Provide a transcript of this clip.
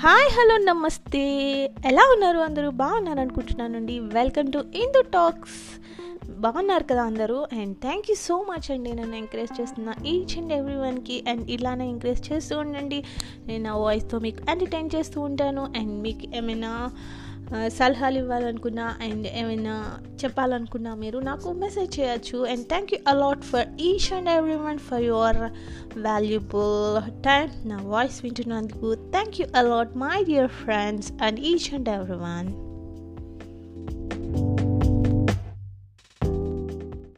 Hi hello నమస్తే. ఎలా ఉన్నారు అందరూ? బాగున్నారు అనుకుంటున్నానండి. వెల్కమ్ టు ఇందు టాక్స్ బాగున్నారు కదా అందరూ? And thank you so much అండి. నన్ను ఎంకరేజ్ చేస్తున్న ఈచ్ అండ్ ఎవ్రీ వన్కి అండ్ ఇలానే ఎంకరేజ్ చేస్తూ ఉండండి. నేను నా వాయిస్తో మీకు ఎంటర్టైన్ చేస్తూ ఉంటాను. అండ్ మీకు ఏమైనా సలహాలు ఇవ్వాలనుకున్నా అండ్ ఏమైనా చెప్పాలనుకున్నా మీరు నాకు మెసేజ్ చేయొచ్చు. And thank you a lot for each and every one for your valuable time నా voice వింటున్నందుకు thank you a lot my dear friends and each and every one